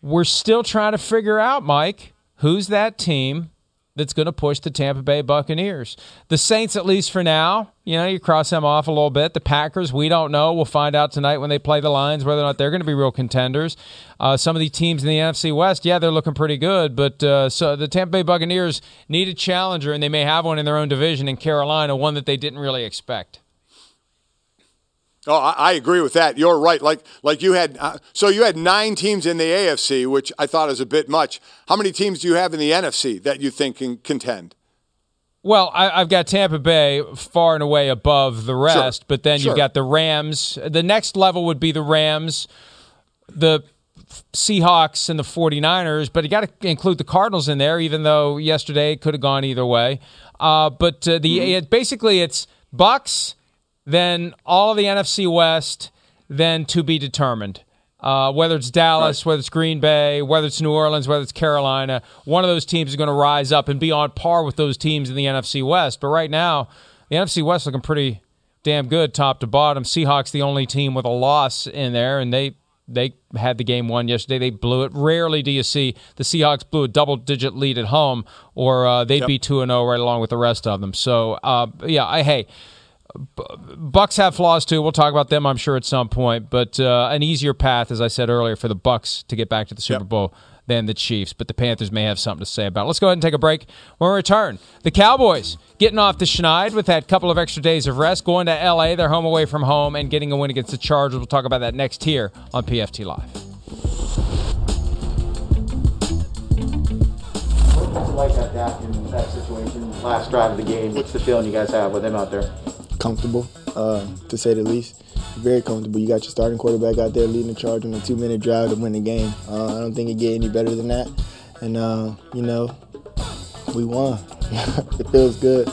we're still trying to figure out, Mike, who's that team that's going to push the Tampa Bay Buccaneers. The Saints, at least for now, you know, you cross them off a little bit. The Packers, we don't know. We'll find out tonight when they play the Lions whether or not they're going to be real contenders. Uh, some of the teams in the NFC West, yeah, they're looking pretty good, but uh, so the Tampa Bay Buccaneers need a challenger, and they may have one in their own division in Carolina, one that they didn't really expect. Oh, I, I agree with that. You're right. Like like you had uh, so you had nine teams in the AFC, which I thought is a bit much. How many teams do you have in the NFC that you think can contend? Well, I, have got Tampa Bay far and away above the rest, Sure. but then Sure. you've got the Rams. The next level would be the Rams, the Seahawks, and the 49ers, but you got to include the Cardinals in there, even though yesterday it could have gone either way. Uh, but uh, the Mm-hmm. it, basically it's Bucks, then all of the NFC West, then to be determined. Uh, whether it's Dallas, whether it's Green Bay, whether it's New Orleans, whether it's Carolina, one of those teams is going to rise up and be on par with those teams in the NFC West. But right now, the NFC West looking pretty damn good, top to bottom. Seahawks the only team with a loss in there, and they they had the game won yesterday. They blew it. Rarely do you see the Seahawks blew a double digit lead at home, or uh, they'd be two and zero right along with the rest of them. So uh, yeah, I hey. Bucks have flaws too. We'll talk about them, I'm sure, at some point. But uh, an easier path, as I said earlier, for the Bucks to get back to the Super Bowl than the Chiefs. But the Panthers may have something to say about it. Let's go ahead and take a break. When we return, the Cowboys getting off the schneid with that couple of extra days of rest, going to LA. They're home away from home and getting a win against the Chargers. We'll talk about that next here on PFT Live. What's it like at that in that situation? Last drive of the game. What's the feeling you guys have with him out there? Comfortable, uh, to say the least. Very comfortable. You got your starting quarterback out there leading the charge on a two-minute drive to win the game. Uh, I don't think it get any better than that. And uh, you know, we won. it feels good.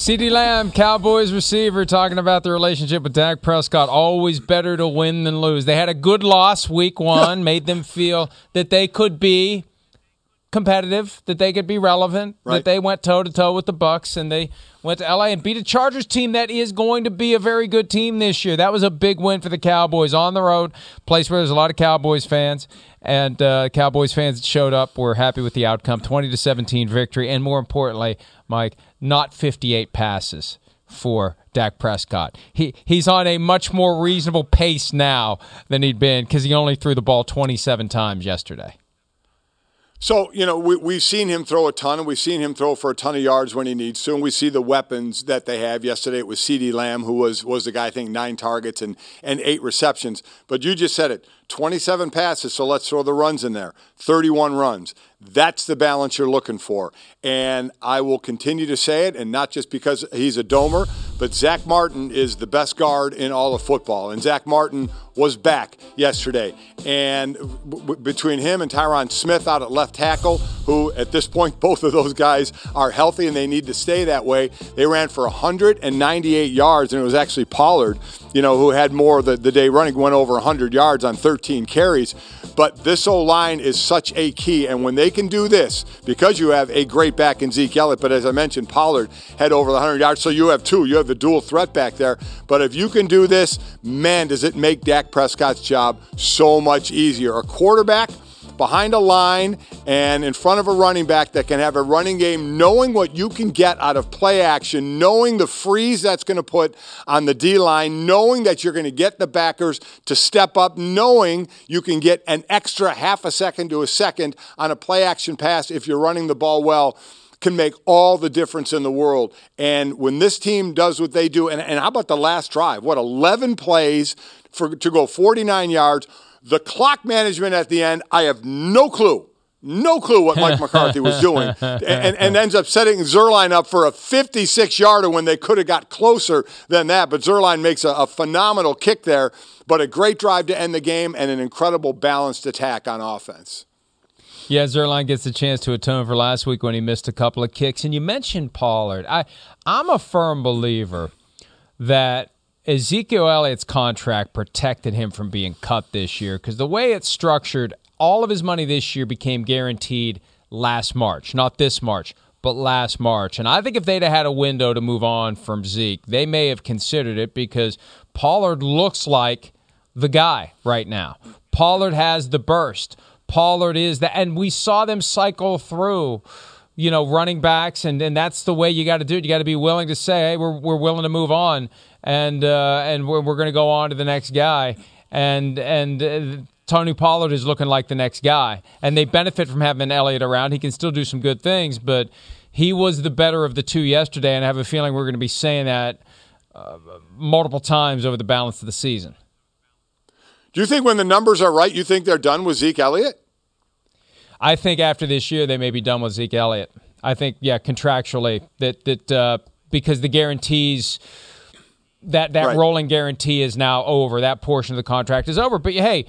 CeeDee Lamb, Cowboys receiver, talking about the relationship with Dak Prescott. Always better to win than lose. They had a good loss week one, made them feel that they could be competitive, that they could be relevant, that they went toe to toe with the Bucks, and they went to LA and beat a Chargers team that is going to be a very good team this year. That was a big win for the Cowboys on the road, place where there's a lot of Cowboys fans, and uh, Cowboys fans that showed up were happy with the outcome, twenty to seventeen victory, and more importantly, Mike, not fifty eight passes for Dak Prescott. He he's on a much more reasonable pace now than he'd been because he only threw the ball twenty seven times yesterday. So, you know, we, we've seen him throw a ton, and we've seen him throw for a ton of yards when he needs to, and we see the weapons that they have. Yesterday it was CeeDee Lamb, who was, was the guy, I think, nine targets and, and eight receptions. But you just said it 27 passes, so let's throw the runs in there 31 runs. That's the balance you're looking for. And I will continue to say it, and not just because he's a domer, but Zack Martin is the best guard in all of football. And Zack Martin was back yesterday. And w- between him and Tyron Smith out at left tackle, who at this point, both of those guys are healthy and they need to stay that way, they ran for 198 yards. And it was actually Pollard, you know, who had more the, the day running, went over 100 yards on 13 carries. But this O line is such a key. And when they can do this, because you have a great back in Zeke Elliott, but as I mentioned, Pollard had over the 100 yards. So you have two. You have the dual threat back there. But if you can do this, man, does it make Dak Prescott's job so much easier. A quarterback behind a line and in front of a running back that can have a running game, knowing what you can get out of play action, knowing the freeze that's going to put on the D line, knowing that you're going to get the backers to step up, knowing you can get an extra half a second to a second on a play action pass if you're running the ball well can make all the difference in the world. And when this team does what they do, and, and how about the last drive? What, 11 plays for to go 49 yards? The clock management at the end, I have no clue. No clue what Mike McCarthy was doing, and, and, and ends up setting Zuerlein up for a 56 yarder when they could have got closer than that. But Zuerlein makes a, a phenomenal kick there, but a great drive to end the game and an incredible balanced attack on offense. Yeah, Zuerlein gets a chance to atone for last week when he missed a couple of kicks. And you mentioned Pollard. I, I'm a firm believer that Ezekiel Elliott's contract protected him from being cut this year because the way it's structured, all of his money this year became guaranteed last March, not this March, but last March. And I think if they'd have had a window to move on from Zeke, they may have considered it because Pollard looks like the guy right now. Pollard has the burst. Pollard is that, and we saw them cycle through. You know, running backs, and, and that's the way you got to do it. You got to be willing to say, "Hey, we're, we're willing to move on, and uh, and we're, we're going to go on to the next guy." And and uh, Tony Pollard is looking like the next guy, and they benefit from having Elliott around. He can still do some good things, but he was the better of the two yesterday, and I have a feeling we're going to be saying that uh, multiple times over the balance of the season. Do you think when the numbers are right, you think they're done with Zeke Elliott? I think after this year, they may be done with Zeke Elliott. I think, yeah, contractually, that that uh, because the guarantees that that Right. rolling guarantee is now over. That portion of the contract is over. But hey,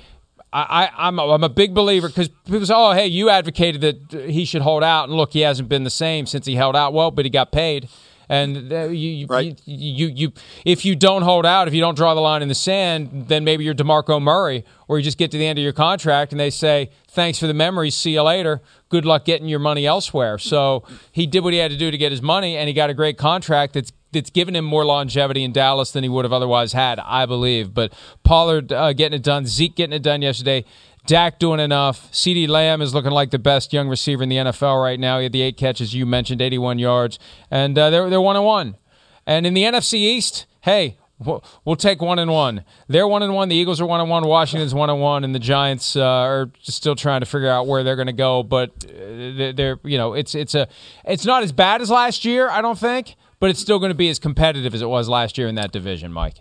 I, I, I'm a, I'm a big believer because people say, oh, hey, you advocated that he should hold out, and look, he hasn't been the same since he held out. Well, but he got paid. And you, you, you, you, you, if you don't hold out, if you don't draw the line in the sand, then maybe you're DeMarco Murray, or you just get to the end of your contract and they say, "Thanks for the memories, see you later. Good luck getting your money elsewhere." So he did what he had to do to get his money, and he got a great contract that's that's given him more longevity in Dallas than he would have otherwise had, I believe. But Pollard uh, getting it done, Zeke getting it done yesterday. Dak doing enough. CeeDee Lamb is looking like the best young receiver in the NFL right now. He had the eight catches you mentioned, 81 yards, and uh, they're they're one and one. And in the NFC East, hey, we'll, we'll take one and one. They're one and one. The Eagles are one and one. Washington's one and one, and the Giants uh, are still trying to figure out where they're going to go. But uh, they're you know it's it's a it's not as bad as last year, I don't think, but it's still going to be as competitive as it was last year in that division, Mike.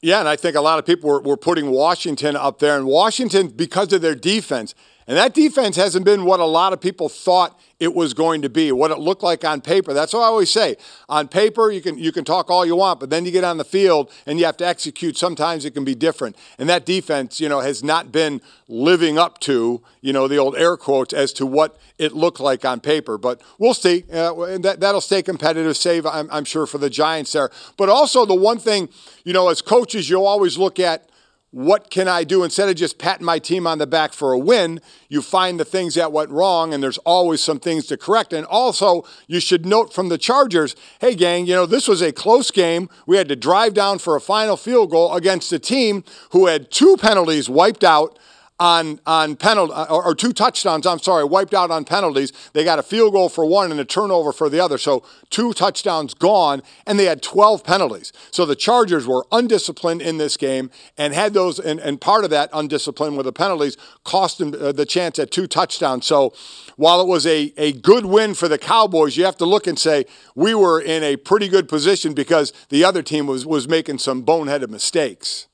Yeah, and I think a lot of people were, were putting Washington up there, and Washington because of their defense. And that defense hasn't been what a lot of people thought it was going to be, what it looked like on paper. That's what I always say. On paper, you can you can talk all you want, but then you get on the field and you have to execute. Sometimes it can be different. And that defense, you know, has not been living up to, you know, the old air quotes as to what it looked like on paper. But we'll see. Uh, and that that'll stay competitive. Save, I'm, I'm sure, for the Giants there. But also the one thing, you know, as coaches, you'll always look at what can I do instead of just patting my team on the back for a win? You find the things that went wrong, and there's always some things to correct. And also, you should note from the Chargers hey, gang, you know, this was a close game. We had to drive down for a final field goal against a team who had two penalties wiped out on on penalty or, or two touchdowns. I'm sorry, wiped out on penalties. They got a field goal for one and a turnover for the other. So two touchdowns gone, and they had 12 penalties. So the Chargers were undisciplined in this game and had those, and, and part of that undiscipline with the penalties cost them uh, the chance at two touchdowns. So while it was a, a good win for the Cowboys, you have to look and say we were in a pretty good position because the other team was was making some boneheaded mistakes.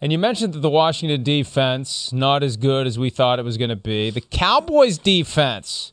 And you mentioned that the Washington defense not as good as we thought it was going to be. The Cowboys defense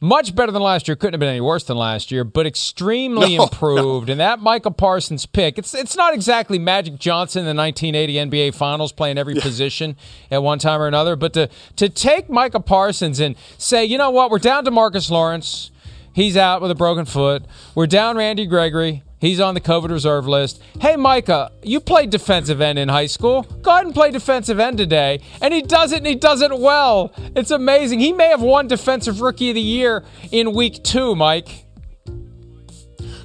much better than last year. Couldn't have been any worse than last year, but extremely No, improved. And that Michael Parsons pick, it's it's not exactly Magic Johnson in the 1980 NBA Finals playing every position at one time or another, but to to take Michael Parsons and say, you know what, we're down to Marcus Lawrence. He's out with a broken foot. We're down Randy Gregory. He's on the COVID reserve list. Hey, Micah, you played defensive end in high school. Go ahead and play defensive end today. And he does it, and he does it well. It's amazing. He may have won Defensive Rookie of the Year in week two, Mike.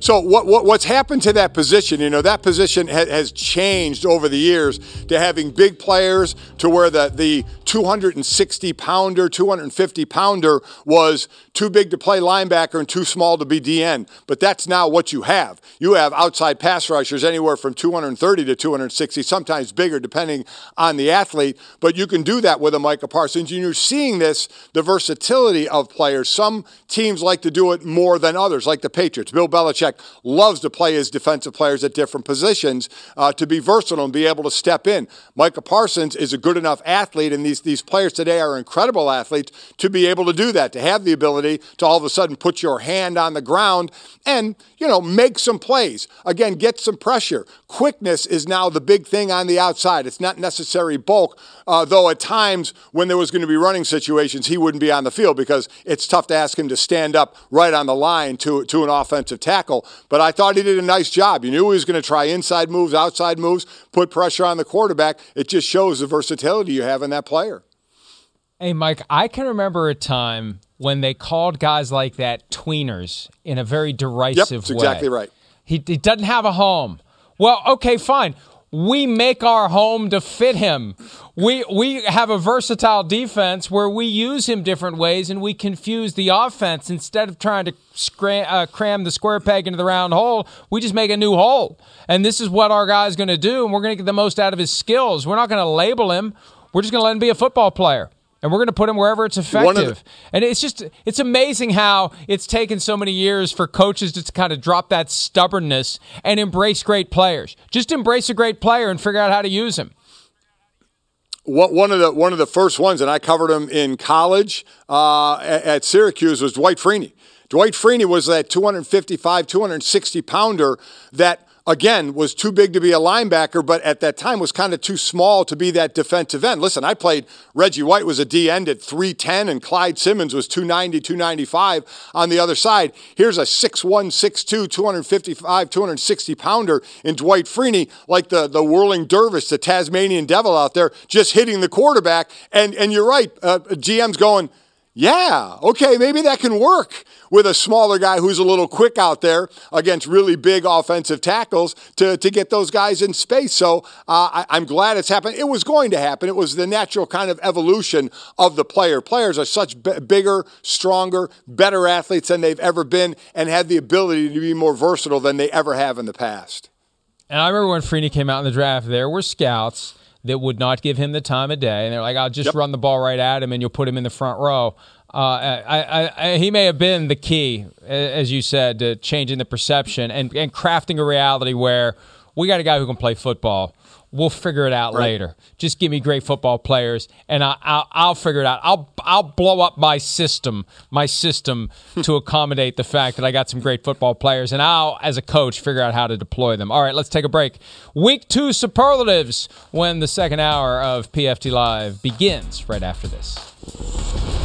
So what, what what's happened to that position? You know, that position ha- has changed over the years to having big players to where the the 260 pounder, 250 pounder was too big to play linebacker and too small to be DN. But that's now what you have. You have outside pass rushers anywhere from 230 to 260, sometimes bigger depending on the athlete. But you can do that with a Micah Parsons, and you're seeing this the versatility of players. Some teams like to do it more than others, like the Patriots. Bill Belichick loves to play his defensive players at different positions uh, to be versatile and be able to step in. Micah Parsons is a good enough athlete, and these, these players today are incredible athletes to be able to do that, to have the ability to all of a sudden put your hand on the ground and, you know, make some plays. Again, get some pressure. Quickness is now the big thing on the outside. It's not necessary bulk, uh, though at times when there was going to be running situations, he wouldn't be on the field because it's tough to ask him to stand up right on the line to, to an offensive tackle. But I thought he did a nice job. You knew he was going to try inside moves, outside moves, put pressure on the quarterback. It just shows the versatility you have in that player. Hey, Mike, I can remember a time when they called guys like that tweeners in a very derisive Yep, that's way. exactly right. He, he doesn't have a home. Well, okay, fine. we make our home to fit him. We we have a versatile defense where we use him different ways and we confuse the offense instead of trying to scram, uh, cram the square peg into the round hole. We just make a new hole, and this is what our guy's going to do, and we're going to get the most out of his skills. We're not going to label him. We're just going to let him be a football player and we're going to put him wherever it's effective. The- and it's just it's amazing how it's taken so many years for coaches to kind of drop that stubbornness and embrace great players. Just embrace a great player and figure out how to use him. One of the one of the first ones, and I covered him in college uh, at Syracuse, was Dwight Freeney. Dwight Freeney was that 255, 260 pounder that again, was too big to be a linebacker, but at that time was kind of too small to be that defensive end. Listen, I played, Reggie White was a D end at 310, and Clyde Simmons was 290, 295 on the other side. Here's a 6'1, 6'2, 255, 260 pounder in Dwight Freeney, like the, the whirling dervish, the Tasmanian devil out there, just hitting the quarterback. And, and you're right, uh, GM's going, yeah, okay, maybe that can work with a smaller guy who's a little quick out there against really big offensive tackles to, to get those guys in space. So uh, I, am glad it's happened. It was going to happen. It was the natural kind of evolution of the player. Players are such b- bigger, stronger, better athletes than they've ever been and have the ability to be more versatile than they ever have in the past. And I remember when Freeney came out in the draft, there were scouts that would not give him the time of day. And they're like, I'll just yep. run the ball right at him and you'll put him in the front row. Uh, I, I, I, he may have been the key, as you said, to changing the perception and, and crafting a reality where we got a guy who can play football. We'll figure it out right. later. Just give me great football players, and I, I'll, I'll figure it out. I'll I'll blow up my system, my system to accommodate the fact that I got some great football players, and I'll, as a coach, figure out how to deploy them. All right, let's take a break. Week two superlatives when the second hour of PFT Live begins right after this.